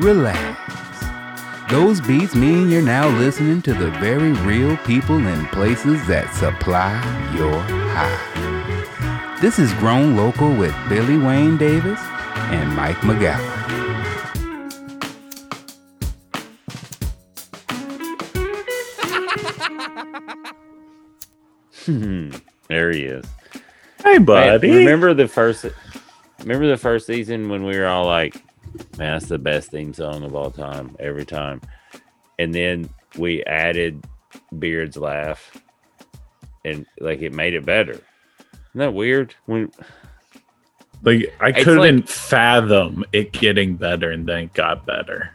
relax. Those beats mean you're now listening to the very real people and places that supply your high. This is Grown Local with Billy Wayne Davis and Mike McGowan. there he is. Hey, Man, buddy. remember the first remember the first season when we were all like, man, that's the best theme song of all time, every time. And then we added Beard's laugh and like it made it better. Isn't that weird? When like I It's couldn't fathom it getting better, and then it got better.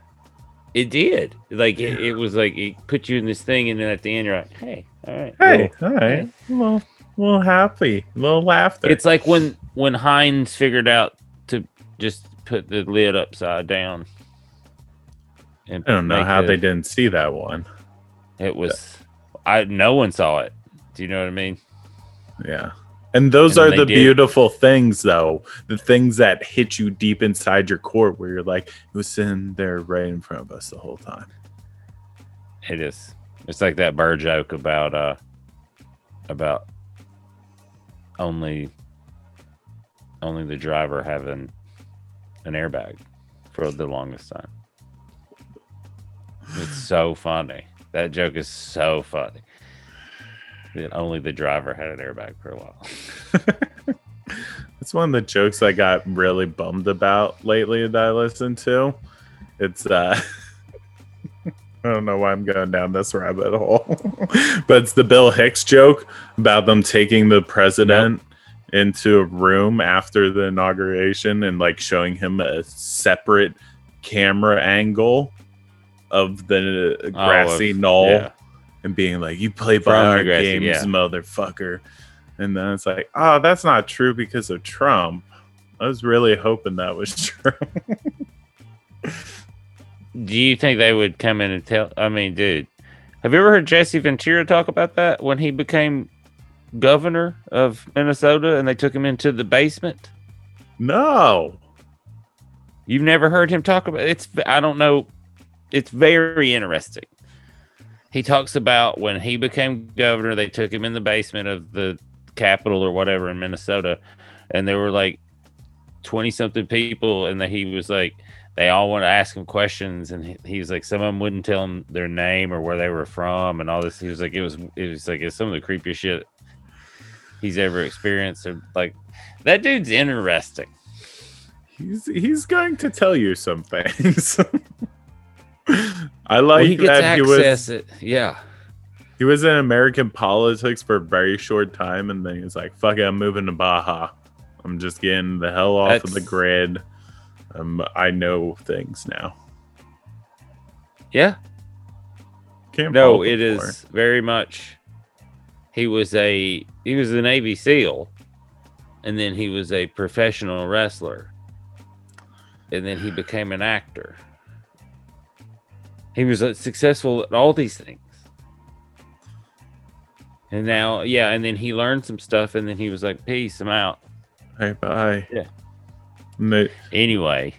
it did. Like it, it was like it put you in this thing and then at the end you're like, hey, all right. Hey, well, all right, a little, little happy, a little laughter. It's like when when Heinz figured out to just put the lid upside down. I don't know how they didn't see that one. It was I no one saw it. Do you know what I mean? Yeah. And those And are the did. beautiful things, though. The things that hit you deep inside your core, where you're like, it was sitting there right in front of us the whole time. It is. It's like that bird joke about uh about only only the driver having an airbag for the longest time. It's so funny. That joke is so funny. That only the driver had an airbag for a while. It's one of the jokes I got really bummed about lately that I listened to. It's uh I don't know why I'm going down this rabbit hole. but it's the Bill Hicks joke about them taking the president into a room after the inauguration and like showing him a separate camera angle of the Oh, grassy of- knoll yeah. and being like, "You play by our grassy- games, yeah. motherfucker." And then it's like, "Oh, that's not true because of Trump." I was really hoping that was true. Do you think they would come in and tell? I mean, dude, have you ever heard Jesse Ventura talk about that when he became governor of Minnesota and they took him into the basement? no, You've never heard him talk about it's. I don't know. It's very interesting. He talks about when he became governor, they took him in the basement of the Capitol or whatever in Minnesota, and there were like twenty something people, and that he was like, they all want to ask him questions, and he, he was like, some of them wouldn't tell him their name or where they were from, and all this. He was like, it was, it was like it's some of the creepiest shit he's ever experienced. Like, that dude's interesting. he's he's going to tell you some things. I Well, like he gets that he was. It, yeah. he was in American politics for a very short time, and then he's like, "Fuck it, I'm moving to Baja. I'm just getting the hell off of the grid. Um, I know things now." Yeah. Can't No, it for is very much. He was a he was a Navy SEAL, and then he was a professional wrestler, and then he became an actor. He was uh, successful at all these things, and now, yeah, and then he learned some stuff, and then he was like, "Peace, I'm out." Hey, bye. Yeah. No, Anyway,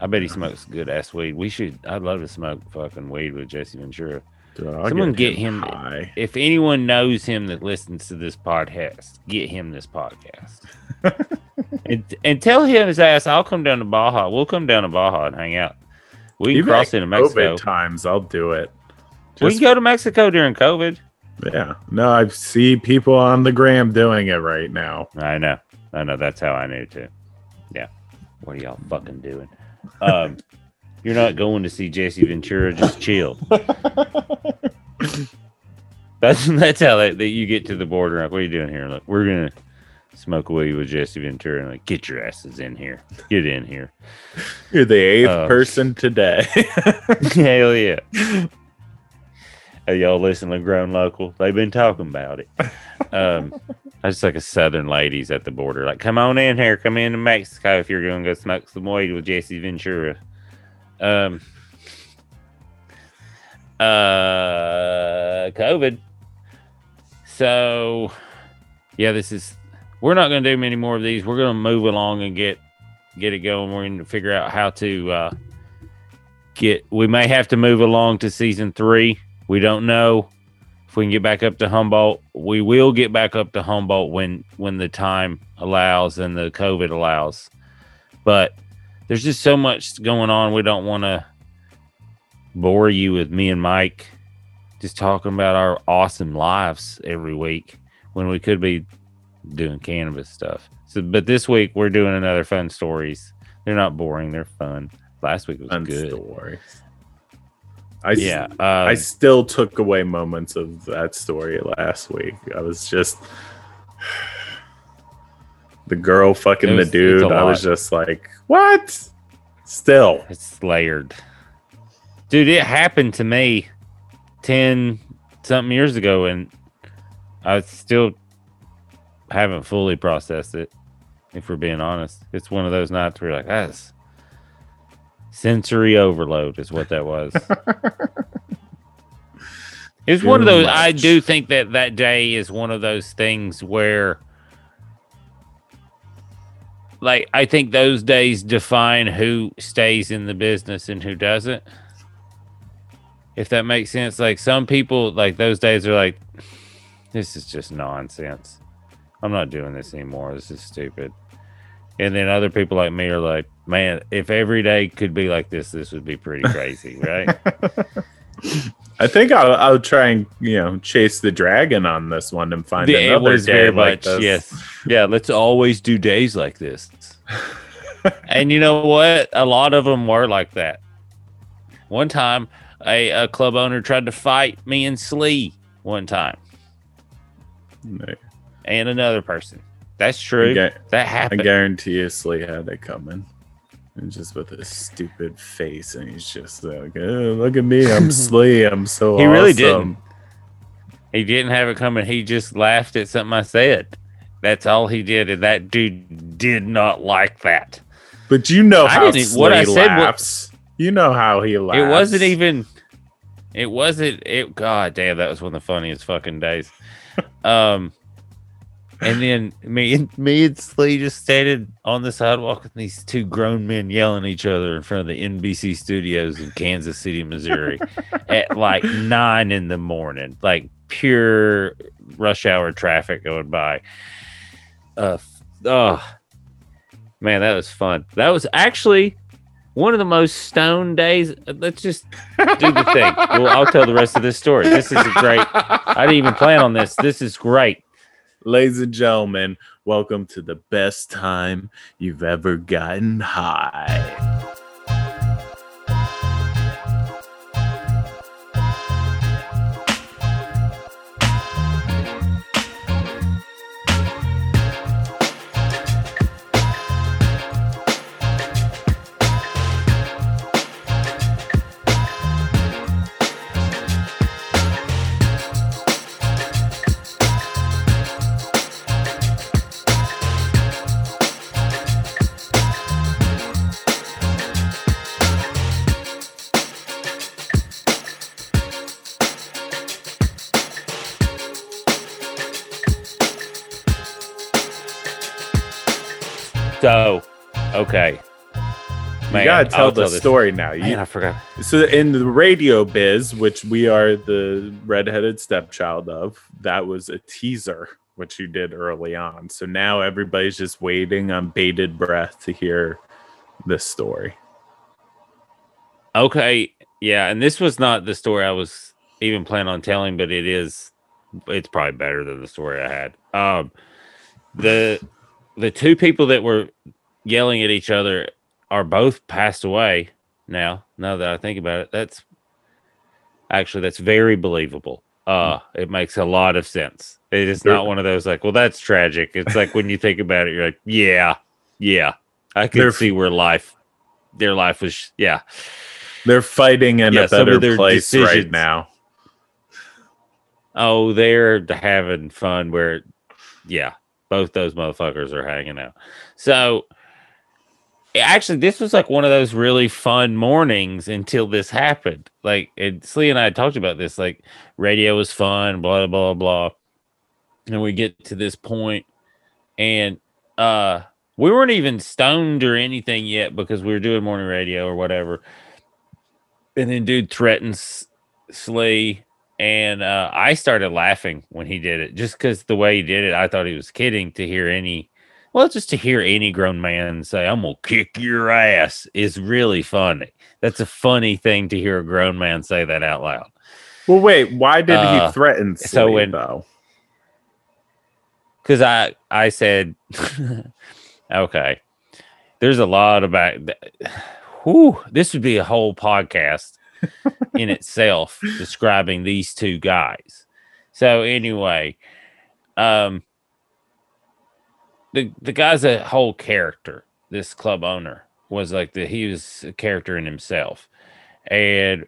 I bet he smokes good ass weed. We should. I'd love to smoke fucking weed with Jesse Ventura. Someone get him- high. if anyone knows him that listens to this podcast, get him this podcast. and, and tell him his ass, I'll come down to Baja. We'll come down to Baja and hang out. We can Even cross into Mexico. COVID times, I'll do it. we can go to Mexico during COVID. Yeah. No, I see people on the gram doing it right now. I know. I know. That's how I knew too. Yeah. What are y'all fucking doing? Um, you're not going to see Jesse Ventura. Just chill. That's that's how that, that you get to the border. Like, what are you doing here? Look, we're gonna smoke weed with Jesse Ventura. And like, get your asses in here. Get in here. You're the eighth Uh, person today. Hell yeah. Hey, y'all listen to Grown Local? They've been talking about it. Um, I just like a southern ladies at the border. Like, come on in here. Come into Mexico if you're going to go smoke some weed with Jesse Ventura. Um, uh, COVID. So, yeah, this is. We're not going to do many more of these. We're going to move along and get get it going. We're going to figure out how to uh, get we may have to move along to season three. We don't know if we can get back up to Humboldt. We will get back up to Humboldt when when the time allows and the COVID allows. But there's just so much going on. We don't want to bore you with me and Mike just talking about our awesome lives every week when we could be doing cannabis stuff. So, but this week we're doing another fun stories. They're not boring; they're fun. Last week was Fun good. stories. I Yeah, uh, I still took away moments of that story last week. I was just the girl fucking was- the dude. I was just like, what? Still, It's layered. Dude, it happened to me 10 something years ago and I still haven't fully processed it, if we're being honest. It's one of those nights where you're like, that's sensory overload, is what that was. it's one of Too those, I do think that that day is one of those things where like I think those days define who stays in the business and who doesn't. If that makes sense, like some people, like those days are like, this is just nonsense. I'm not doing this anymore. This is stupid. And then other people like me are like, man, if every day could be like this, this would be pretty crazy, right? I think I'll, I'll try and you know chase the dragon on this one and find Yeah, it another was day very like much this. yes. Yeah let's always do days like this. And you know what? A lot of them were like that. One time a, a club owner tried to fight me and slee one time. And another person. That's true. Gu- that happened. I guarantee you, Slee had it coming. And just with his stupid face, and he's just like, oh, "Look at me, I'm Slee, I'm so." he really awesome." didn't he didn't have it coming he just laughed at something i said that's all he did and that dude did not like that But you know how didn't Slee what I said wa- laughs. you know how he laughs. It wasn't even. It wasn't. It. God damn, that was one of the funniest fucking days. Um, and then me and me and Slee just standing on the sidewalk with these two grown men yelling at each other in front of the NBC studios in Kansas City, Missouri, at like nine in the morning, like pure rush hour traffic going by. Uh, oh man, that was fun. That was actually one of the most stone days. Let's just do the thing. Well, I'll tell the rest of this story. This is a great. I didn't even plan on this. This is great. Ladies and gentlemen, welcome to the best time you've ever gotten high. You gotta tell I'll the story now. You, Man, I forgot. So in the radio biz, which we are the redheaded stepchild of, that was a teaser which you did early on. So now everybody's just waiting on bated breath to hear this story. Okay, yeah, and this was not the story I was even planning on telling, but it is. It's probably better than the story I had. Um, the the two people that were yelling at each other are both passed away now. Now that I think about it, that's actually that's very believable. Uh, it makes a lot of sense. It is not one of those like, well, that's tragic. It's like when you think about it, you're like, yeah, yeah, I can They're- see where life, their life was, yeah. They're fighting in Yeah, a better place right now. Oh, they're having fun where, yeah, both those motherfuckers are hanging out. So, actually, this was like one of those really fun mornings until this happened. Like, and Slee and I talked about this. Like, radio was fun, blah, blah, blah. And we get to this point, and uh, we weren't even stoned or anything yet because we were doing morning radio or whatever. and then dude threatens Slee, and uh, I started laughing when he did it, just because the way he did it, I thought he was kidding. To hear any, well, just to hear any grown man say, "I'm gonna kick your ass," is really funny. That's a funny thing to hear a grown man say that out loud. Well, wait. Why did Uh, he threaten so when- though? because I I said, okay, there's a lot about. Whew, this would be a whole podcast in itself describing these two guys. So anyway, um, the the guy's a whole character. This club owner was like the he was a character in himself, and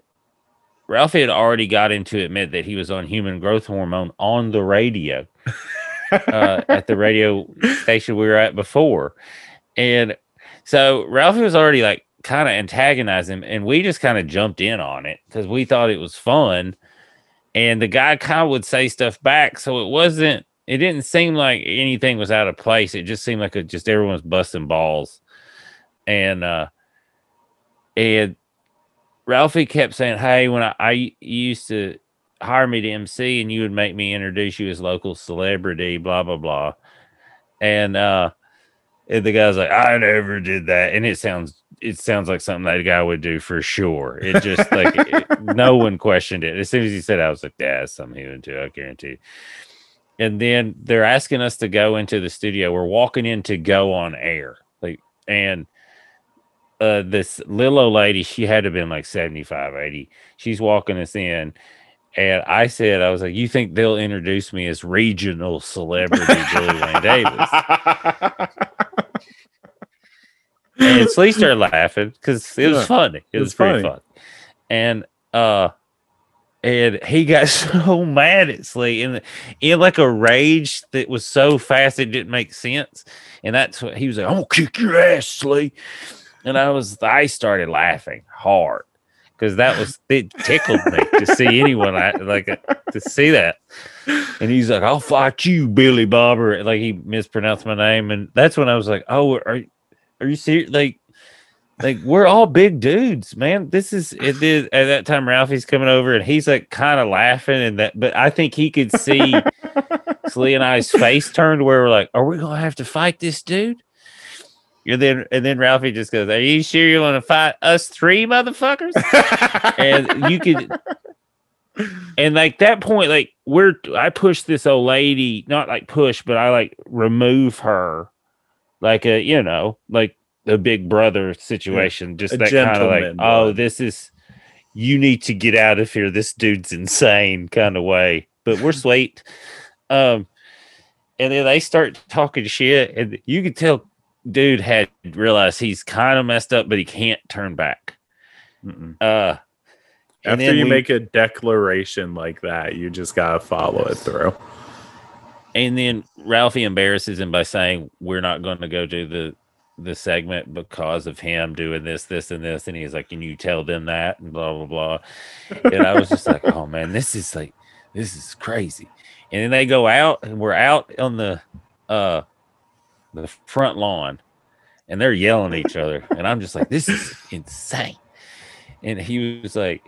Ralphie had already got him to admit that he was on human growth hormone on the radio uh, at the radio station we were at before. And so Ralphie was already like kind of antagonizing him, and we just kind of jumped in on it because we thought it was fun. And the guy kind of would say stuff back. So it wasn't, it didn't seem like anything was out of place. It just seemed like it just everyone was busting balls. And, uh, and Ralphie kept saying, Hey, when I, I used to hire me to MC and you would make me introduce you as local celebrity, blah blah blah. And uh and the guy's like, I never did that. And it sounds it sounds like something that guy would do for sure. It just like it- no one questioned it. As soon as he said, I was like, yeah, that's something he would do, I guarantee. And then they're asking us to go into the studio. We're walking in to go on air. Like and uh this little old lady, she had to have been like 75, 80. She's walking us in. And I said, I was like, you think they'll introduce me as regional celebrity Billy Wayne Davis? And Slee started laughing because it was Yeah, funny. It, it was, was pretty funny. fun. And uh and he got so mad at Slee in in like a rage that was so fast it didn't make sense. And that's what he was like, I'm gonna kick your ass, Slee. And I was I started laughing hard because that was it tickled me to see anyone like uh, to see that. And he's like, I'll fight you, Billy Bobber. Like he mispronounced my name. And that's when I was like, Oh, are are you serious? Like like we're all big dudes, man. This is it did at that time Ralphie's coming over and he's like kind of laughing and that but I think he could see Slee and I's face turned where we're like, are we gonna have to fight this dude? And then and then Ralphie just goes, Are you sure you want to fight us three motherfuckers? and you could and like that point, like we're I push this old lady, not like push, but I like remove her like a you know, like a big brother situation. Just A that kind of like, oh, this is you need to get out of here. This dude's insane kind of way. But we're sweet. Um and then they start talking shit, and you could tell dude had realized he's kind of messed up, but he can't turn back. Mm-mm. Uh and After you we- make a declaration like that, you just gotta follow it through. and then Ralphie embarrasses him by saying, "We're not going to go do the the segment because of him doing this, this, and this." And he's like, "Can you tell them that?" And blah blah blah. And I was just like, "Oh man, this is like, this is crazy." And then they go out, and we're out on the uh the front lawn, and they're yelling at each other, and I'm just like, "This is insane." And he was like,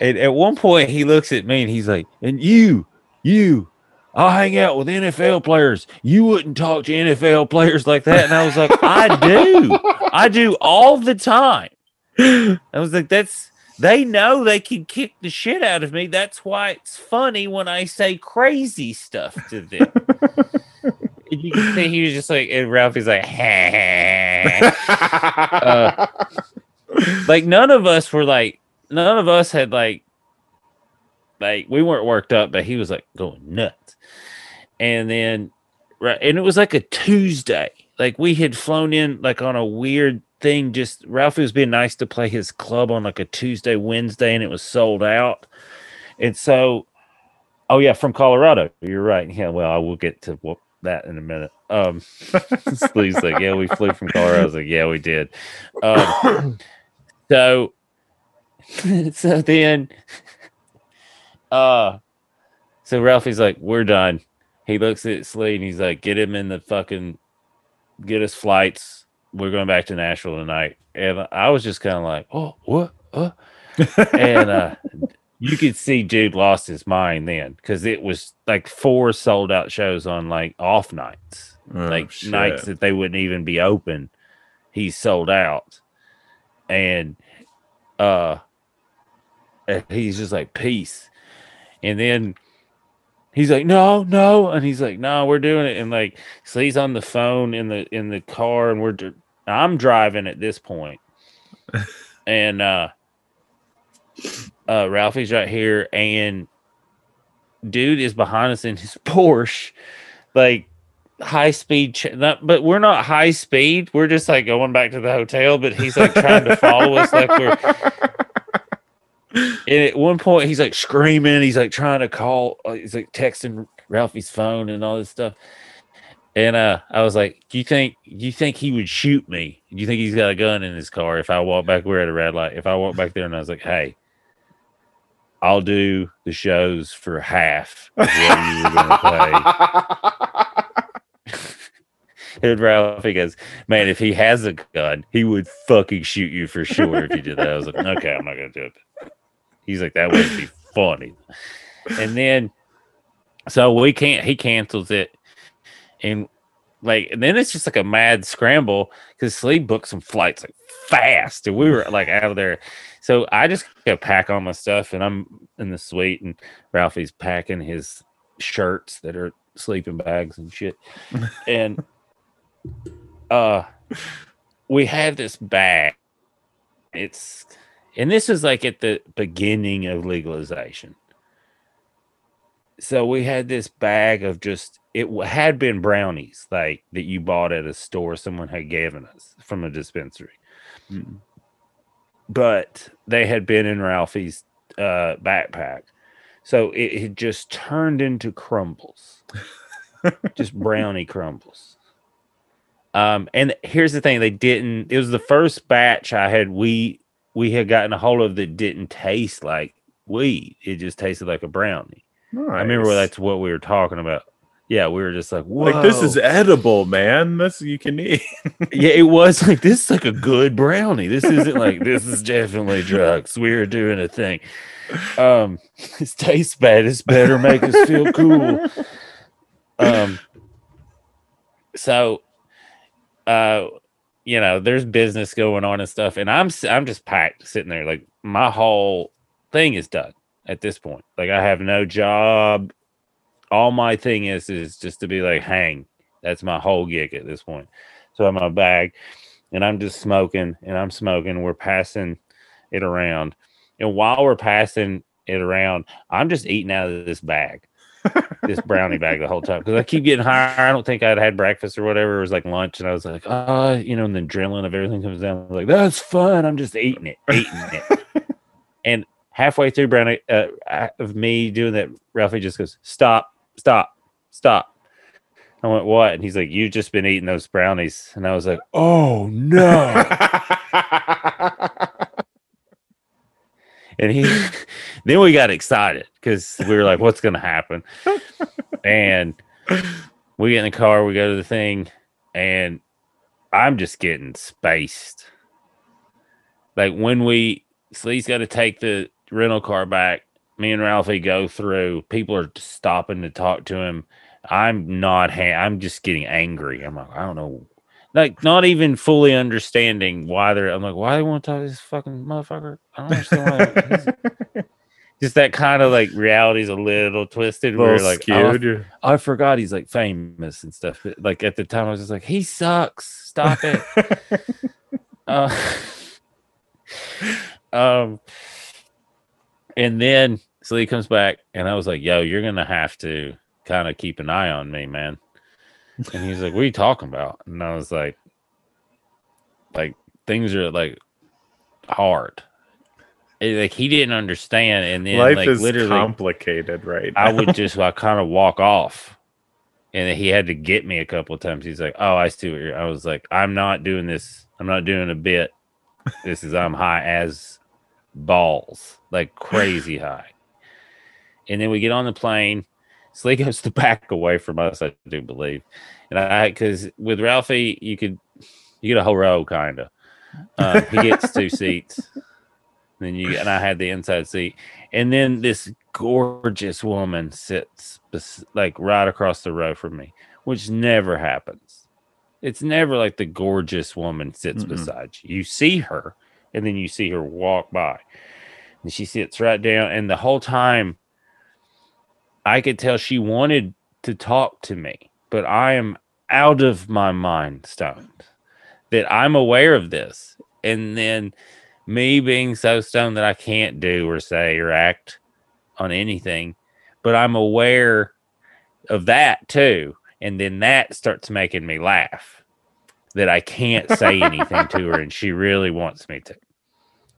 and at one point he looks at me and he's like, "And you, you." I'll hang out with NFL players. You wouldn't talk to NFL players like that. And I was like, I do. I do all the time. I was like, that's they know they can kick the shit out of me. That's why it's funny when I say crazy stuff to them. and you can see he was just like, and Ralphie's like, Uh, like none of us were like, none of us had like, like we weren't worked up, but he was like going nuts. And then, right, and it was like a Tuesday. Like we had flown in like on a weird thing. Just Ralphie was being nice to play his club on like a Tuesday, Wednesday, and it was sold out. And so, oh yeah, from Colorado. You're right. Yeah, well, I will get to wh- that in a minute. Um, Steve's like, yeah, we flew from Colorado. I was like, yeah, we did. Um, so, so then, uh, so Ralphie's like, we're done. He looks at Slee and he's like, get him in the fucking, get us flights. We're going back to Nashville tonight. And I was just kind of like, oh, what? Uh? and uh, you could see Jude lost his mind then because it was like four sold out shows on like off nights, Oh, like shit. nights that they wouldn't even be open. He sold out, and uh, and he's just like peace, and then he's like no no, and he's like no we're doing it, and like so he's on the phone in the in the car, and we're I'm driving at this point, and uh uh Ralphie's right here and dude is behind us in his Porsche like high speed ch- not, but we're not high speed. We're just like going back to the hotel but he's like trying to follow us like we're and at one point he's like screaming he's like trying to call uh, he's like texting Ralphie's phone and all this stuff and uh I was like do you think do you think he would shoot me do you think he's got a gun in his car if I walk back we're at a red light if I walk back there and I was like hey I'll do the shows for half of what you were going to pay. And Ralphie goes, man, if he has a gun, he would fucking shoot you for sure if you did that. I was like, okay, I'm not to do it. He's like, that would be funny. And then, so we can't, he cancels it. And like, and then it's just like a mad scramble because Slee booked some flights like fast. And we were like out of there. So I just go pack all my stuff and I'm in the suite and Ralphie's packing his shirts that are sleeping bags and shit. And uh we have this bag. It's and this is like at the beginning of legalization. So we had this bag of just it had been brownies like that you bought at a store someone had given us from a dispensary Mm. but they had been in Ralphie's uh, backpack. So it had just turned into crumbles, just brownie crumbles. Um, and here's the thing: they didn't. It was the first batch I had. We we had gotten a hold of that didn't taste like weed. It just tasted like a brownie. I remember that's what we were talking about. Yeah, we were just like, Whoa. like this is edible, man. This you can eat. yeah, it was like this is like a good brownie. This isn't like this is definitely drugs. We are doing a thing. Um, this tastes bad. It's better make us feel cool. Um, so, uh, you know, there's business going on and stuff, and I'm I'm just packed sitting there. Like my whole thing is done at this point. Like I have no job. All my thing is is just to be like hang. That's my whole gig at this point. So I have my bag, and I'm just smoking, and I'm smoking. We're passing it around, and while we're passing it around, I'm just eating out of this bag, this brownie bag the whole time because I keep getting higher. I don't think I'd had breakfast or whatever. It was like lunch, and I was like, oh, you know, and the adrenaline of everything comes down. Like, that's fun. I'm just eating it, eating it, and halfway through brownie uh, of me doing that, Ralphie just goes, stop, stop, stop. I went, what? And he's like, You've just been eating those brownies. And I was like, Oh no. and he then we got excited because we were like, What's gonna happen? and we get in the car, we go to the thing, and I'm just getting spaced. Like when we Slee's got to take the rental car back, me and Ralphie go through, people are stopping to talk to him. I'm not ha- I'm just getting angry. I'm like, I don't know. Like not even fully understanding why they're I'm like, why they want to talk to this fucking motherfucker? I don't understand why just that kind of like reality's a little twisted. A Where little like, oh, I skewed. You're- I forgot he's like famous and stuff. But, Like at the time, I was just like, he sucks. Stop it. uh, um, and then so he comes back, and I was like, "Yo, you're gonna have to kind of keep an eye on me, man." And he's like, "What are you talking about?" And I was like, "Like things are like hard." Eh, Like he didn't understand, and then Life like is literally, complicated right now. I would just like kind of walk off. And then he had to get me a couple of times. He's like, Oh, I see what you're I was like, I'm not doing this. I'm not doing a bit. This is I'm high as balls, like crazy high. And then we get on the plane. Slee goes to back away from us, I do believe. And I because with Ralphie, you could you get a whole row kind of. Um, he gets two seats. then you and I had the inside seat, and then this gorgeous woman sits bes- like right across the row from me, which never happens. It's never like the gorgeous woman sits Mm-mm. beside you. You see her, and then you see her walk by, and she sits right down, and the whole time, I could tell she wanted to talk to me, but I am out of my mind stoned that I'm aware of this. And then me being so stoned that I can't do or say or act on anything, but I'm aware of that too. And then that starts making me laugh that I can't say anything to her and she really wants me to.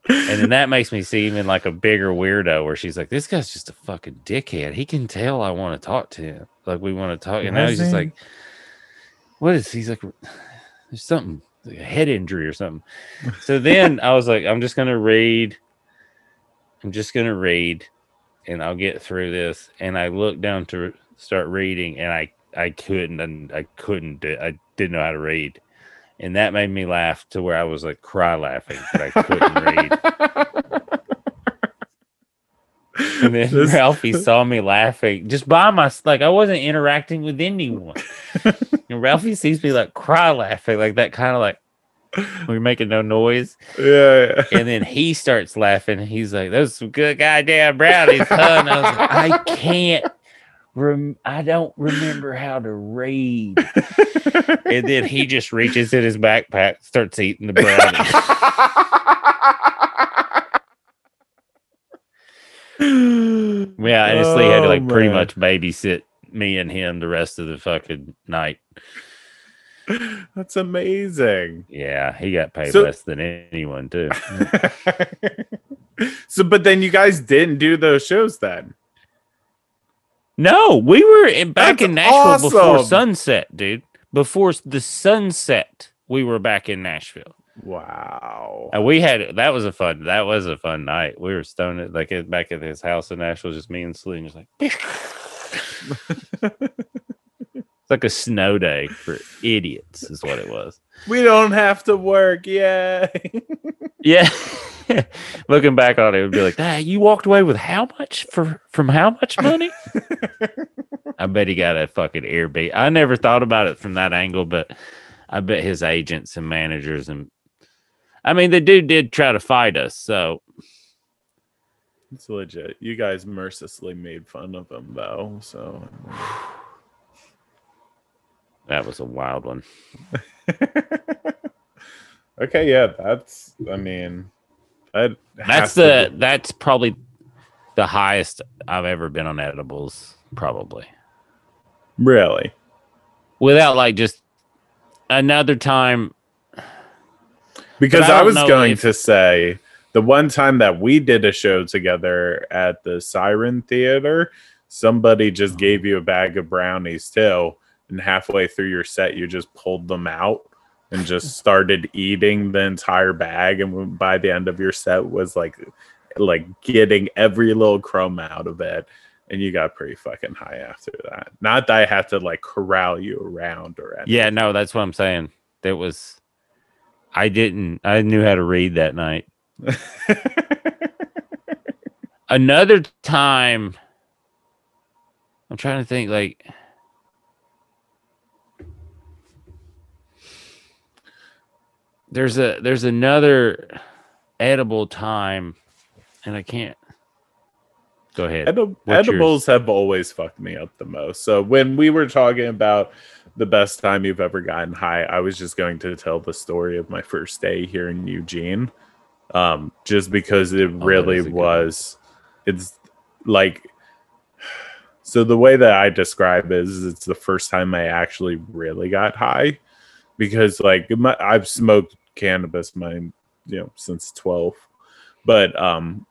And then that makes me seem like a bigger weirdo where she's like, this guy's just a fucking dickhead. He can tell I want to talk to him. Like we want to talk. And now he's just like, what is he's like there's something like a head injury or something. So then I was like, I'm just gonna read. I'm just gonna read and I'll get through this. And I looked down to start reading and I I couldn't and I couldn't do I didn't know how to read. And that made me laugh to where I was like cry laughing, but I couldn't read. And then This- Ralphie saw me laughing just by my like I wasn't interacting with anyone. and Ralphie sees me like cry laughing, like that kind of like we're making no noise. yeah, yeah. And then he starts laughing. He's like, "Those some good goddamn brownies, huh?" And I was like, "I can't, rem- I don't remember how to read." And then he just reaches in his backpack, starts eating the brownies. Yeah, I honestly had to Oh, like pretty much babysit me and him the rest of the fucking night. That's amazing. Yeah, he got paid So- less than anyone too. so, but then you guys didn't do those shows then. No, we were in, back That's in Nashville before sunset, dude. Before the sunset, we were back in Nashville. Wow. And we had that was a fun that was a fun night. We were stoned at, like back at his house in Nashville, just me and Slee, and just like it's like a snow day for idiots, is what it was. we don't have to work. Yay. Yeah. Looking back on it, it would be like, ah, you walked away with how much for from how much money? I bet he got a fucking Airbnb. I never thought about it from that angle, but I bet his agents and managers and I mean the dude did try to fight us, so it's legit. You guys mercilessly made fun of him though. So that was a wild one. okay, yeah, that's I mean that That's the be- that's probably the highest I've ever been on edibles, probably. really? Without like just another time. Because I I, was going if- to say the one time that we did a show together at the Siren Theater, somebody just oh. gave you a bag of brownies too, and halfway through your set, you just pulled them out and just started eating the entire bag, and by the end of your set was like, like getting every little crumb out of it. And you got pretty fucking high after that. Not that I had to like corral you around or anything. Yeah, no, that's what I'm saying. That was I didn't I knew how to read that night. Another time I'm trying to think like there's a there's another edible time and I can't go ahead. Edib- edibles have always fucked me up the most. So when we were talking about the best time you've ever gotten high, I was just going to tell the story of my first day here in Eugene. Um, just because it Oh, really is a good one. was it's like so the way that I describe it is it's the first time I actually really got high because like my, I've smoked cannabis my you know since 12 but um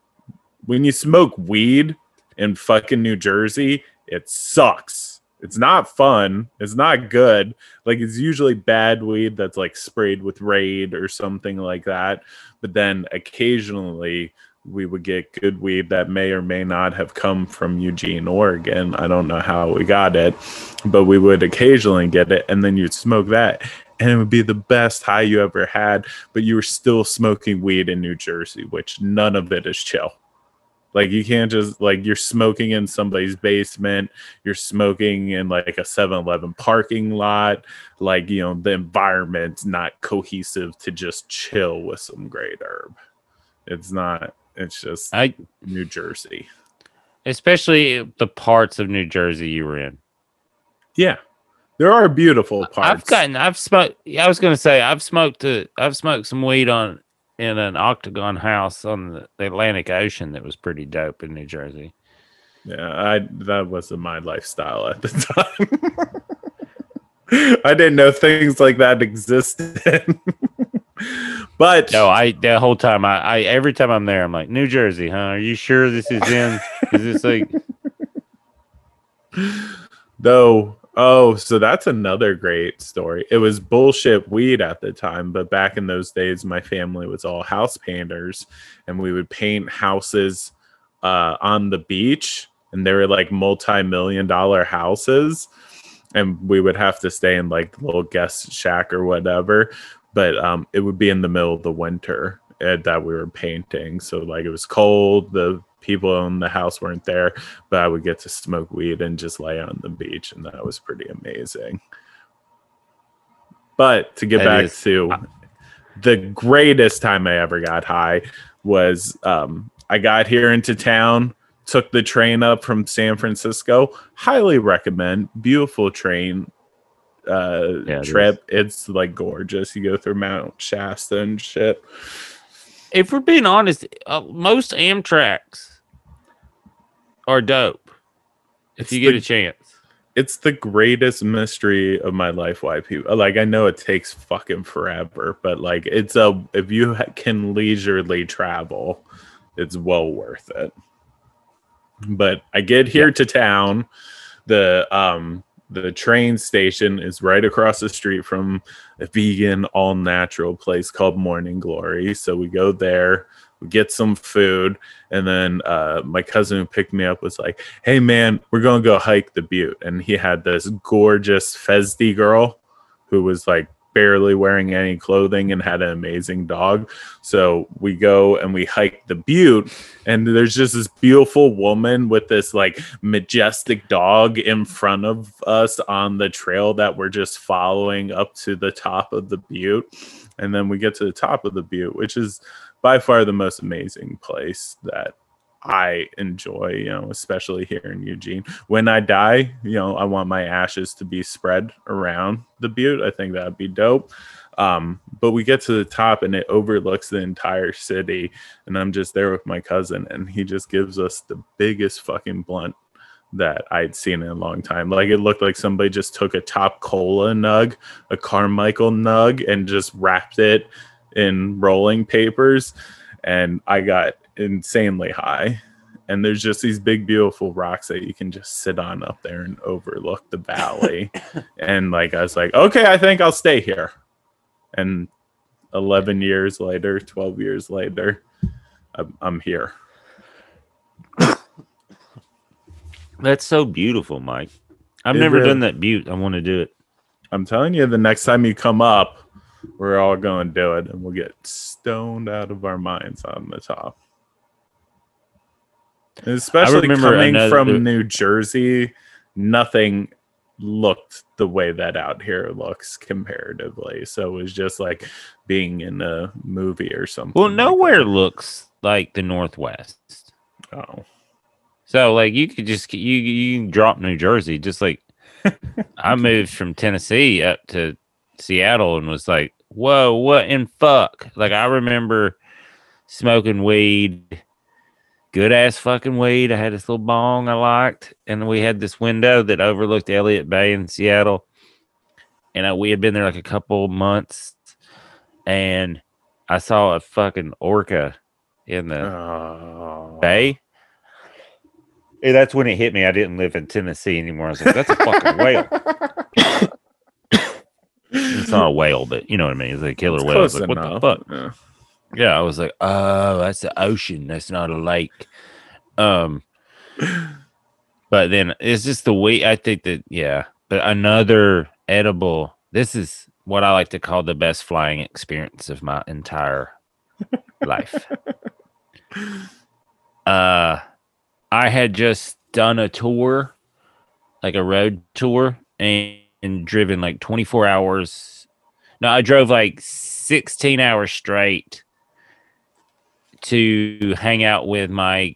when you smoke weed in fucking New Jersey, it sucks. It's not fun. It's not good. Like it's usually bad weed that's like sprayed with Raid or something like that. But then occasionally we would get good weed that may or may not have come from Eugene, Oregon. I don't know how we got it, but we would occasionally get it and then you'd smoke that and it would be the best high you ever had, but you were still smoking weed in New Jersey, which none of it is chill. Like you can't just like you're smoking in somebody's basement, you're smoking in like a 7-Eleven parking lot, like you know, the environment's not cohesive to just chill with some great herb. It's not it's just I New Jersey. especially the parts of New Jersey you were in. Yeah. There are beautiful parts. I've gotten I've smoked I was gonna say I've smoked i I've smoked some weed on in an octagon house on the, the Atlantic Ocean that was pretty dope in New Jersey. Yeah, I that wasn't my lifestyle at the time. I didn't know things like that existed. but No, I the whole time I, I every time I'm there I'm like New Jersey, huh? Are you sure this is in? is this like though oh, so that's another great story. It was bullshit weed at the time, but back in those days my family was all house painters and we would paint houses uh, on the beach and they were like multi-million dollar houses and we would have to stay in like the little guest shack or whatever but um, it would be in the middle of the winter uh, that we were painting so like it was cold the people in the house weren't there but i would get to smoke weed and just lay on the beach and that was pretty amazing. But to get That back is- to the greatest time i ever got high was um, i got here into town took the train up from san francisco. Highly recommend. Beautiful train uh Yeah, it trip. It's like gorgeous. You go through mount shasta and shit. If we're being honest, uh, most Amtrak's are dope. If It's you get the- a chance. it's the greatest mystery of my life why people like i know it takes fucking forever but like it's a if you ha- can leisurely travel it's well worth it. But i get here to town. The um the train station is right across the street from a vegan all natural place called morning glory. So we go there get some food and then uh, my cousin who picked me up was like hey man we're gonna go hike the butte and he had this gorgeous fesdy girl who was like barely wearing any clothing and had an amazing dog. So we go and we hike the butte and there's just this beautiful woman with this like majestic dog in front of us on the trail that we're just following up to the top of the butte. And then we get to the top of the butte which is by far the most amazing place that I enjoy, you know, especially here in Eugene. When I die, you know, I want my ashes to be spread around the butte. I think that'd be dope. Um, but we get to the top and it overlooks the entire city. And I'm just there with my cousin, and he just gives us the biggest fucking blunt that I'd seen in a long time. Like it looked like somebody just took a top cola nug, a Carmichael nug, and just wrapped it in rolling papers. And I got insanely high. And there's just these big, beautiful rocks that you can just sit on up there and overlook the valley. and like, I was like, okay, I think I'll stay here. And 11 years later, 12 years later, I'm, I'm here. That's so beautiful, Mike. I've It never really- done that butte. I want to do it. I'm telling you, the next time you come up, we're all going to do it and we'll get stoned out of our minds on the top. And especially coming another- from New Jersey, nothing looked the way that out here looks comparatively. So it was just like being in a movie or something. Well, nowhere that. looks like the Northwest. Oh. So like you could just you you can drop New Jersey just like I moved from Tennessee up to Seattle and was like, whoa, what in fuck? Like I remember smoking weed, good ass fucking weed. I had this little bong I liked, and we had this window that overlooked Elliott Bay in Seattle. And uh, we had been there like a couple months, and I saw a fucking orca in the Oh. bay. And that's when it hit me. I didn't live in Tennessee anymore. I was like, that's a fucking whale. It's not a whale, but you know what I mean. It's a killer It's whale. Like, what the fuck? Yeah. Yeah, I was like, oh, that's the ocean. That's not a lake. Um, but then it's just the way I think that, yeah. But another edible. This is what I like to call the best flying experience of my entire life. Uh, I had just done a tour, like a road tour, and, and driven like 24 hours. No, I drove like 16 hours straight to hang out with my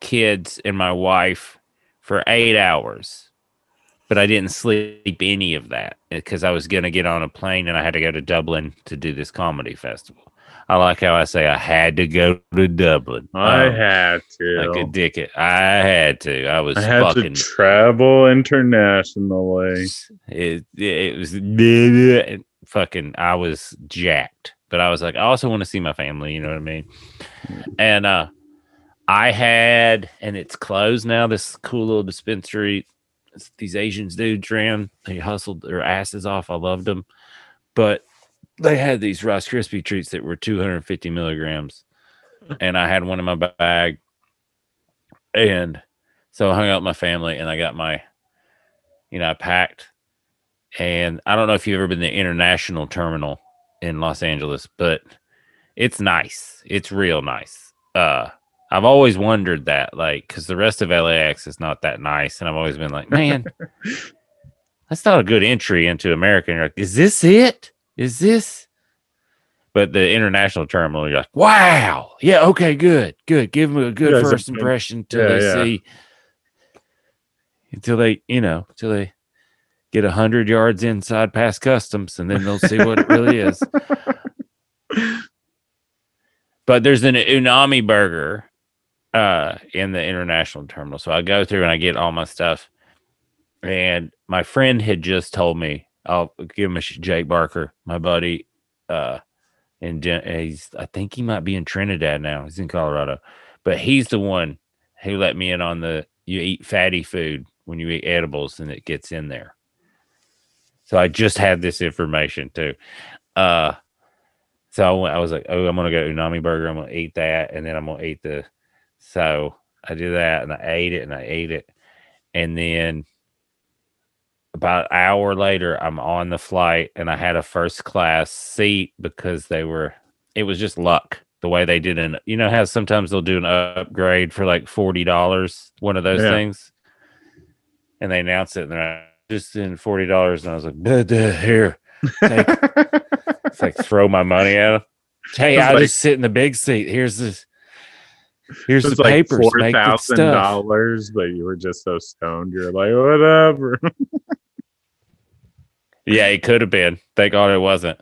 kids and my wife for eight hours. But I didn't sleep any of that because I was going to get on a plane and I had to go to Dublin to do this comedy festival. I like how I say I had to go to Dublin. I Um, had to. like a dickhead. I had to. I was I had fucking. to travel internationally. it, it was fucking. I was jacked, but I was like, I also want to see my family. You know what I mean? And uh, I had, and it's closed now. This cool little dispensary. These Asians dudes ran. They hustled their asses off. I loved them, but they had these Rice Krispie treats that were 250 milligrams, and I had one in my bag. And so I hung out with my family, and I got my, you know, I packed. And I don't know if you've ever been to the international terminal in Los Angeles, but it's nice. It's real nice. Uh, I've always wondered that, like, because the rest of LAX is not that nice, and I've always been like, man, that's not a good entry into America. And you're like, is this it? Is this? But the international terminal, you're like, wow, yeah, okay, good, good. Give them a good Yeah, it's a first impression until yeah, they yeah. see, until they, you know, until they get a hundred yards inside past customs, and then they'll see what it really is. But there's an Umami Burger uh in the international terminal. So I go through and I get all my stuff. And my friend had just told me, I'll give him a sh- Jake Barker, my buddy. Uh and he's I think he might be in Trinidad now. He's in Colorado. But he's the one who let me in on the you eat fatty food when you eat edibles and it gets in there. So I just had this information too. Uh so I, went, I was like, oh, I'm gonna go Umami Burger. I'm gonna eat that, and then I'm gonna eat the. So I did that, and I ate it, and I ate it, and then about an hour later, I'm on the flight, and I had a first class seat because they were. It was just luck the way they did an. You know how sometimes they'll do an upgrade for like forty dollars, one of those Yeah. things, and they announce it, and they're like, just in forty dollars, and I was like, "Duh, duh, here. Take it's like throw my money at him. Hey, I like- just sit in the big seat. Here's this. Here's the like papers. four thousand dollars, but you were just so stoned. You're like, whatever. Yeah, it could have been. Thank God it wasn't.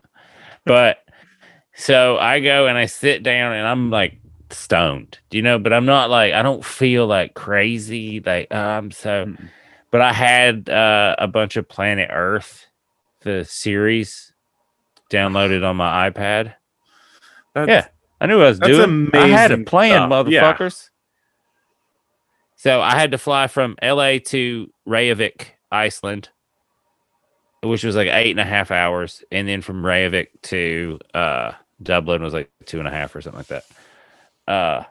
But so I go and I sit down and I'm like stoned, you know, but I'm not like I don't feel like crazy. Like uh, I'm so. But I had uh, a bunch of Planet Earth, the series, downloaded on my iPad. That's, Yeah. I knew what I was doing. I had a amazing plan, stuff. Yeah. motherfuckers. So I had to fly from LA to Reykjavik, Iceland, which was like eight and a half hours, and then from Reykjavik to uh, Dublin was like two and a half or something like that. Uh,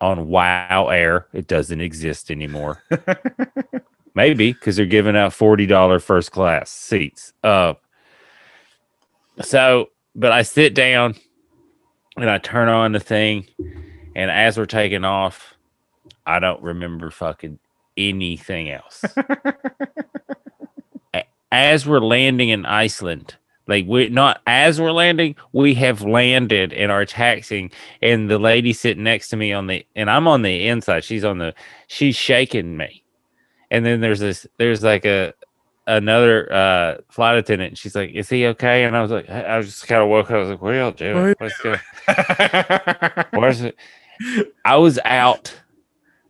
on Wow Air, it doesn't exist anymore. Maybe because they're giving out forty dollar first class seats. Uh, so, but I sit down and I turn on the thing, and as we're taking off, I don't remember fucking anything else. As we're landing in Iceland, like we're not as we're landing, we have landed and are taxing. and the lady sitting next to me on the and I'm on the inside, she's on the she's shaking me. And then there's this there's like a another uh flight attendant. She's like, "Is he okay?" And I was like, I was just kind of woke up. I was like, "What are y'all doing? What's going? Where's it?" I was out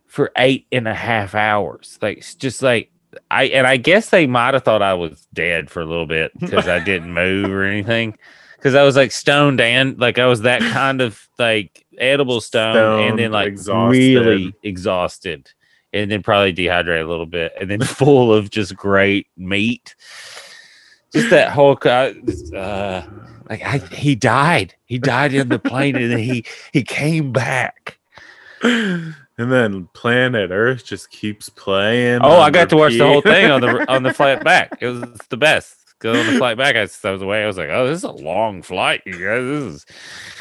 for eight and a half hours. Like just like I and I guess they might have thought I was dead for a little bit because I didn't move or anything. Because I was like stoned and like I was that kind of like edible stone, and then like exhausted. really exhausted, and then probably dehydrated a little bit, and then full of just great meat. Just that whole uh, like I, he died. He died in the plane, and then he he came back. And then Planet Earth just keeps playing. Oh, I got to watch the whole thing on the on the flight back. It was the best Go on the flight back. I, I was away. I was like, oh, this is a long flight, you guys. This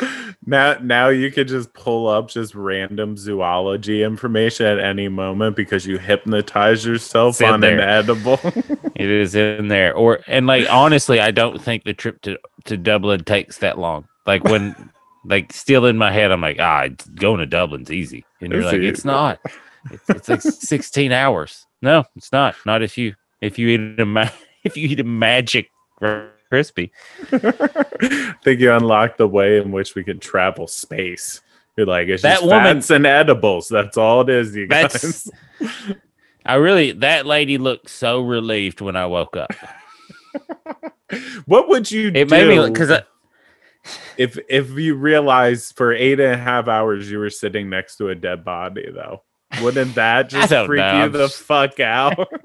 is Now, now you could just pull up just random zoology information at any moment because you hypnotize yourself on there. an edible. it is in there. Or and like honestly, I don't think the trip to to Dublin takes that long. Like when like still in my head, I'm like, ah, going to Dublin's easy, and you're like, it's not. It's, it's like 16 hours. No, it's not. Not if you if you eat a ma- if you eat a magic crispy. I think you unlock the way in which we can travel space. You're like, it's That just woman- fats and edibles. That's all it is, you guys. I really that lady looked so relieved when I woke up. what would you do? It do made me because I, if if you realized for eight and a half hours you were sitting next to a dead body though? Wouldn't that just freak know, you the fuck out?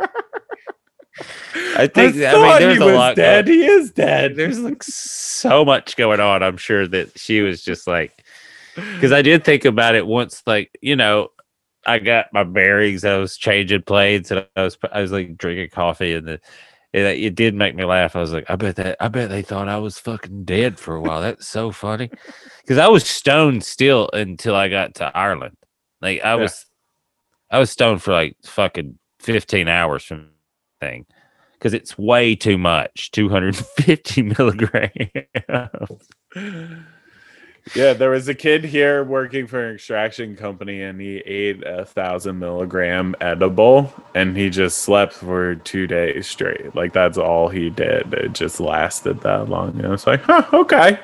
I think I, thought mean there's he a was lot. dead. He is dead. There's like so much going on. I'm sure that she was just like because I did think about it once. Like you know, I got my bearings. I was changing plates and I was I was like drinking coffee, and the it, it did make me laugh. I was like, I bet that I bet they thought I was fucking dead for a while. That's so funny because I was stoned still until I got to Ireland. Like I Yeah. was, I was stoned for like fucking 15 hours from thing because it's way too much 250 milligrams. Yeah, there was a kid here working for an extraction company, and he ate a thousand milligram edible, and he just slept for two days straight. Like that's all he did. It just lasted that long. And I was like, huh, okay.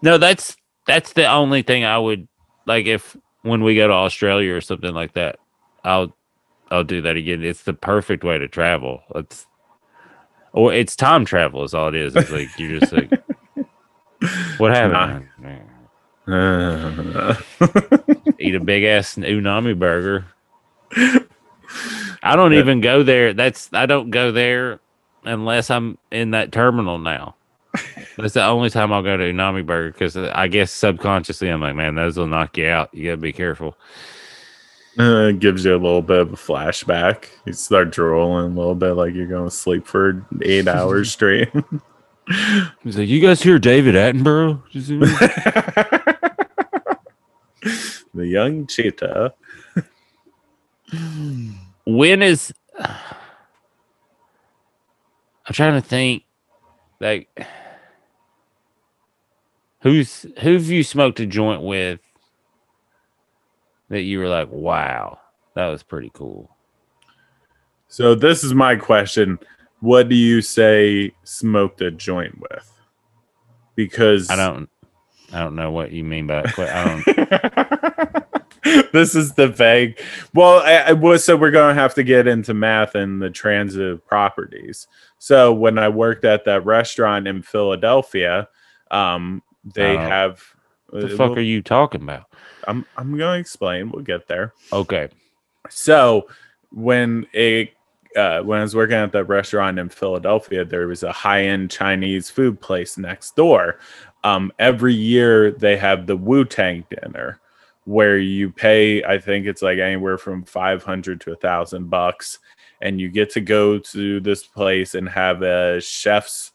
No, that's that's the only thing I would like if when we go to Australia or something like that. I'll I'll do that again. It's the perfect way to travel. It's or it's time travel is all it is. It's like you're just like what happened? Uh, Eat a big ass Umami Burger. I don't even go there. That's I don't go there unless I'm in that terminal now. That's the only time I'll go to Umami Burger because I guess subconsciously I'm like, man, those will knock you out. You gotta be careful. uh, it gives you a little bit of a flashback. You start drooling a little bit, like you're going to sleep for eight hours straight. He's like, you guys hear David Attenborough? the young cheetah. when is I'm trying to think like who's who have you smoked a joint with that you were like, wow, that was pretty cool. So this is my question. What do you say smoked a joint with? Because I don't I don't know what you mean by. I don't this is the vague. Well, I, I was so we're going to have to get into math and the transitive properties. So when I worked at that restaurant in Philadelphia, um, they Oh. have. what the uh, fuck well, are you talking about? I'm I'm going to explain. We'll get there. Okay. So when a uh, when I was working at that restaurant in Philadelphia, there was a high-end Chinese food place next door. Um, every year they have the Wu Tang dinner, where you pay, I think it's like anywhere from five hundred to a thousand bucks, and you get to go to this place and have a chef's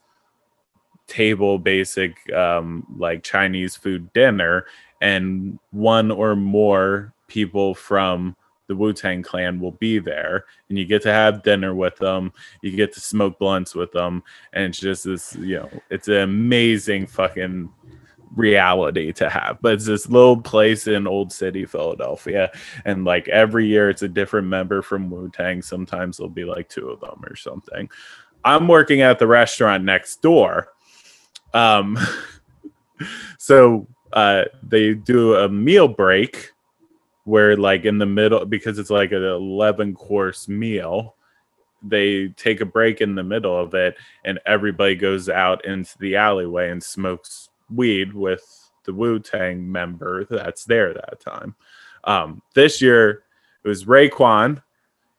table, basic um, like Chinese food dinner, and one or more people from the Wu Tang Clan will be there, and you get to have dinner with them. You get to smoke blunts with them, and it's just this, you know, it's an amazing fucking reality to have. But it's this little place in Old City, Philadelphia, and like every year it's a different member from Wu Tang. Sometimes there'll be like two of them or something. I'm working at the restaurant next door. Um, so uh, they do a meal break where like in the middle because it's like an 11 course meal they take a break in the middle of it and everybody goes out into the alleyway and smokes weed with the wu-tang member that's there that time. Um, this year it was Raekwon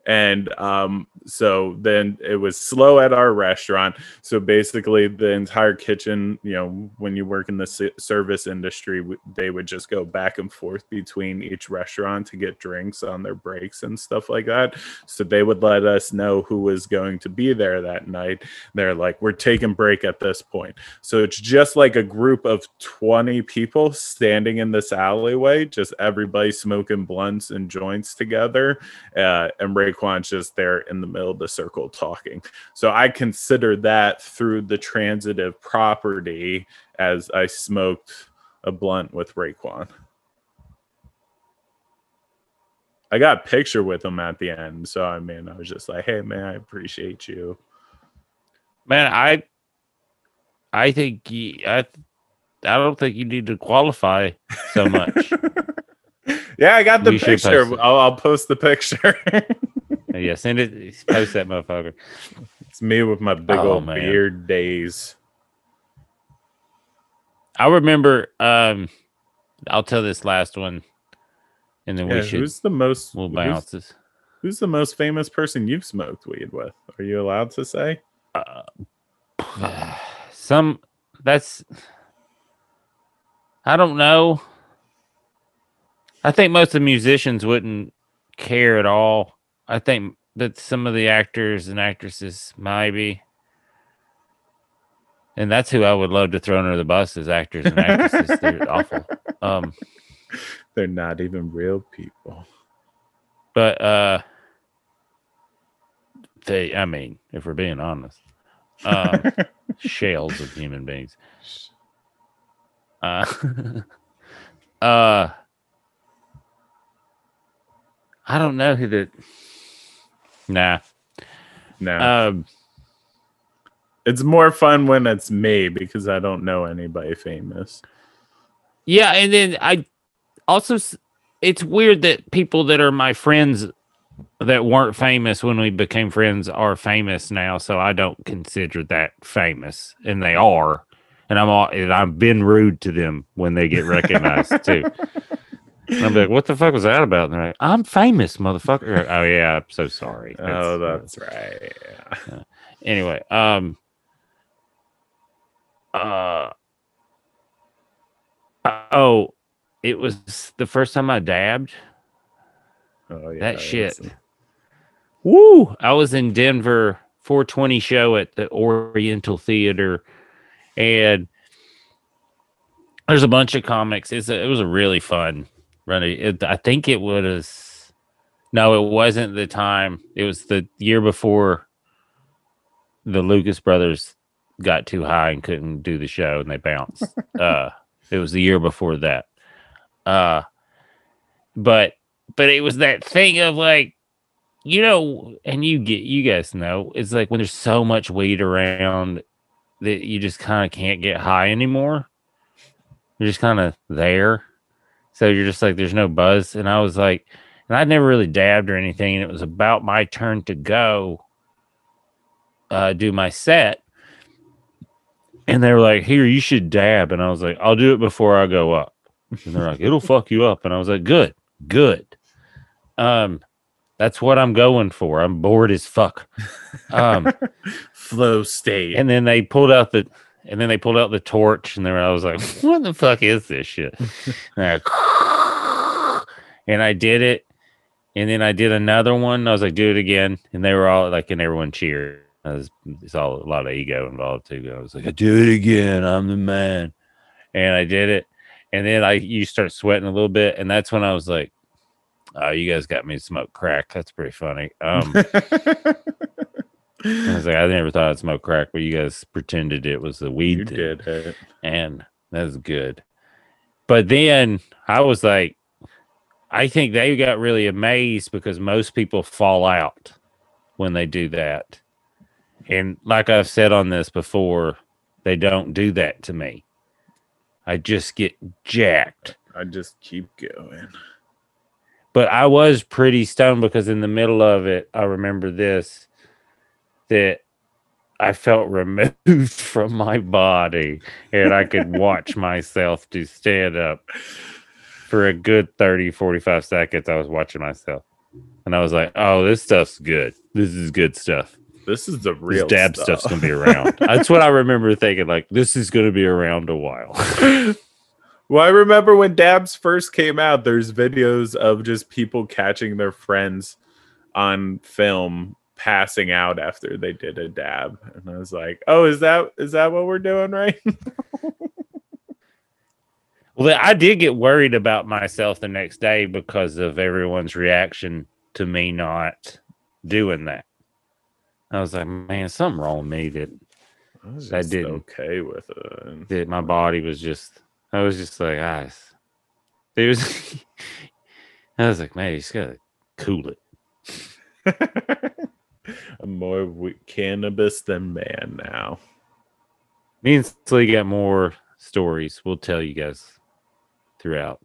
and um, so then it was slow at our restaurant. So basically, the entire kitchen, you know, when you work in the service industry, they would just go back and forth between each restaurant to get drinks on their breaks and stuff like that. So they would let us know who was going to be there that night. They're like, we're taking break at this point. So it's just like a group of 20 people standing in this alleyway, just everybody smoking blunts and joints together. Uh, and Raekwon's just there in the middle of the circle talking. So I consider that through the transitive property as I smoked a blunt with Raekwon. I got a picture with him at the end. So I mean, I was just like, hey man, I appreciate you. Man, I I think you, I I don't think you need to qualify so much. Yeah, I got the We picture. I'll, I'll post the picture. yeah, send it. Post that motherfucker. it's me with my big Oh, old man. beard days. I remember. Um, I'll tell this last one, and then Yeah, we should who's the most? we'll who's- bounce this. Who's, the most famous person you've smoked weed with? Are you allowed to say? Some that's. I don't know. I think most of the musicians wouldn't care at all. I think that some of the actors and actresses maybe. And that's who I would love to throw under the bus as actors and actresses. They're awful. Um, They're not even real people. but uh they I mean, if we're being honest. Um shells of human beings. Uh uh I don't know who the Nah. no, Um it's more fun when it's me because I don't know anybody famous. Yeah, and then I also it's weird that people that are my friends that weren't famous when we became friends are famous now, so I don't consider that famous, and they are, and I'm all and I've been rude to them when they get recognized too. And I'm like, what the fuck was that about? And they're like, I'm famous, motherfucker. Oh yeah, I'm so sorry. oh, That's- that's right. Yeah. anyway um uh oh it was the first time i dabbed Oh, yeah. that shit woo i was in denver 420 show at the oriental theater and there's a bunch of comics it's a, it was a really fun run it, i think it was no it wasn't the time. It was the year before the lucas brothers got too high and couldn't do the show and they bounced. Uh it was the year before that. Uh but but it was that thing of like you know and you get you guys know it's like when there's so much weed around that you just kind of can't get high anymore. You're just kind of there so you're just like there's no buzz. And i was like and i'd never really dabbed or anything. And it was about my turn to go uh do my set. And they were like here you should dab. And i was like i'll do it before i go up. And they're like it'll fuck you up. And i was like good good. Um that's what i'm going for. I'm bored as fuck. Um Flow state. and then they pulled out the and then they pulled out the torch. And then I was like, what the fuck is this shit? and, I, and I did it. And then I did another one. I was like, do it again. And they were all like, and everyone cheered. I was, it's all a lot of ego involved too. I was like, I do it again. I'm the man. And I did it. And then I you start sweating a little bit. And that's when I was like, oh, you guys got me to smoke crack. That's pretty funny. Um, I was like, I never thought I'd smoke crack, but you guys pretended it was the weed you thing, did it. and that's good. But then I was like, I think they got really amazed because most people fall out when they do that, and like I've said on this before, they don't do that to me. I just get jacked. I just keep going. but I was pretty stoned because in the middle of it, I remember this that I felt removed from my body and I could watch myself to stand up for a good 30, 45 seconds. I was watching myself. and I was like, "Oh, this stuff's good. This is good stuff. This is the This real dab stuff. stuff's gonna be around." That's what I remember thinking. Like, this is gonna be around a while. well, I remember when dabs first came out, there's videos of just people catching their friends on film passing out after they did a dab. And I was like, oh, is that is that what we're doing right? Well, I did get worried about myself the next day because of everyone's reaction to me not doing that. I was like, man, something wrong with me that, I was I didn't. okay with it. that my body was just, I was just like, ah, it was, I was like, man, you just gotta cool it. I'm more wi- cannabis than man now. Me and Slee got more stories. We'll tell you guys throughout.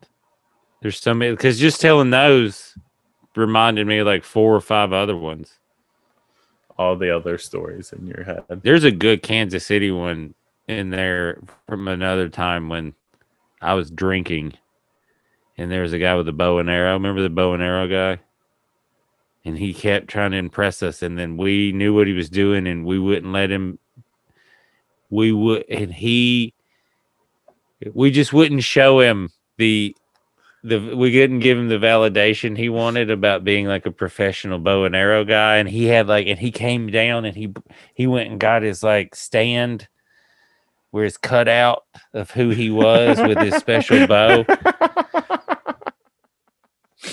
There's so many because just telling those reminded me of like four or five other ones. All the other stories in your head. There's a good Kansas City one in there from another time when I was drinking, and there was a guy with a bow and arrow. Remember the bow and arrow guy? And he kept trying to impress us, and then we knew what he was doing, and we wouldn't let him. We would, and he, we just wouldn't show him the, the. We couldn't give him the validation he wanted about being like a professional bow and arrow guy, and he had like, and he came down and he he went and got his like stand where it's cut out of who he was with his special bow.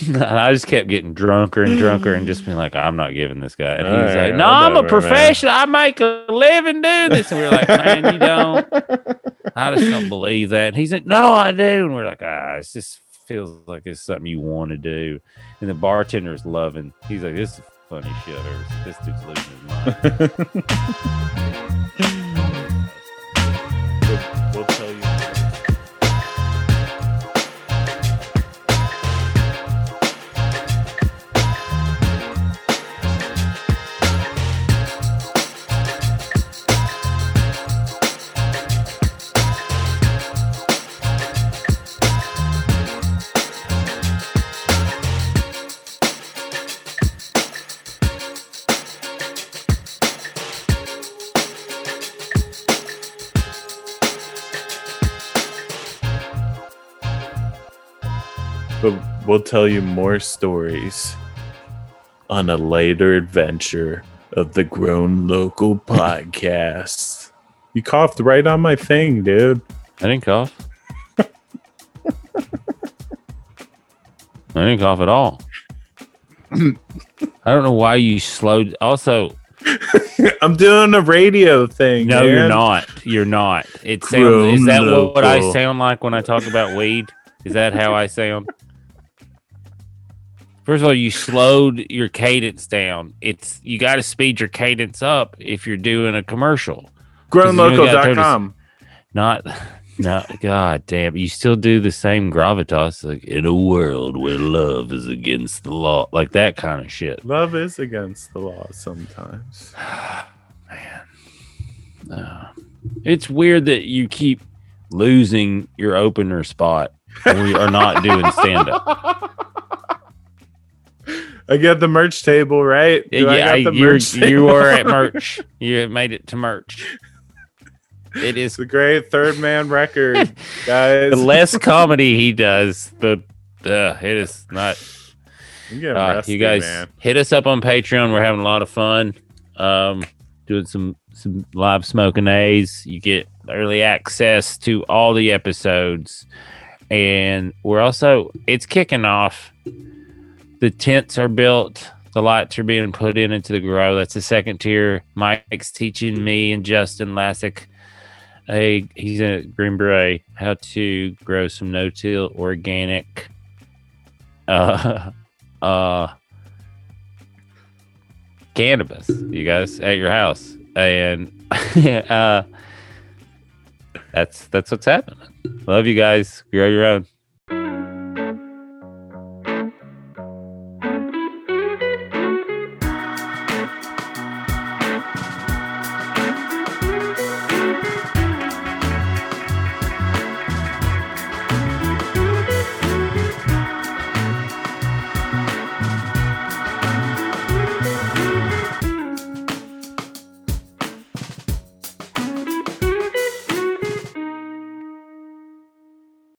and I just kept getting drunker and drunker and just being like, I'm not giving this guy. And he was Alright, like, No, I'm a whatever, man." professional. I make a living doing this. And we are like, Man, you don't. I just don't believe that. And he's like, No, I do. And we're like, Ah, it just feels like it's something you want to do. And the bartender's loving. He's like, This is funny shit. Or this dude's losing his mind. We'll tell you more stories on a later adventure of the Grown Local podcast. You coughed right on my thing, dude. I didn't cough. I didn't cough at all. I don't know why you slowed. Also, I'm doing a radio thing. no, you're not. You're not. It sounds. Is that Grown what I sound like when I talk about weed? Is that how I sound? First of all, you slowed your cadence down. It's you got to speed your cadence up if you're doing a commercial. GrownLocal.com. Not, not. God damn! You still do the same gravitas, like in a world where love is against the law, like that kind of shit. Love is against the law sometimes. Man, uh, it's weird that you keep losing your opener spot when we are not doing stand up. I got the merch table, right? Do I yeah, got the you're, merch you are at merch. You made it to merch. It is the great third man record, guys. the less comedy he does, the uh, it is not. Uh, rusty, you guys man. hit us up on Patreon. We're having a lot of fun. Um, doing some some live smoking A's. You get early access to all the episodes, and we're also it's kicking off. The tents are built. The lights are being put in into the grow. That's the second tier. Mike's teaching me and Justin Lassick. A he's a Green Beret how to grow some no-till organic uh uh cannabis you guys at your house and uh that's that's what's happening love you guys grow your own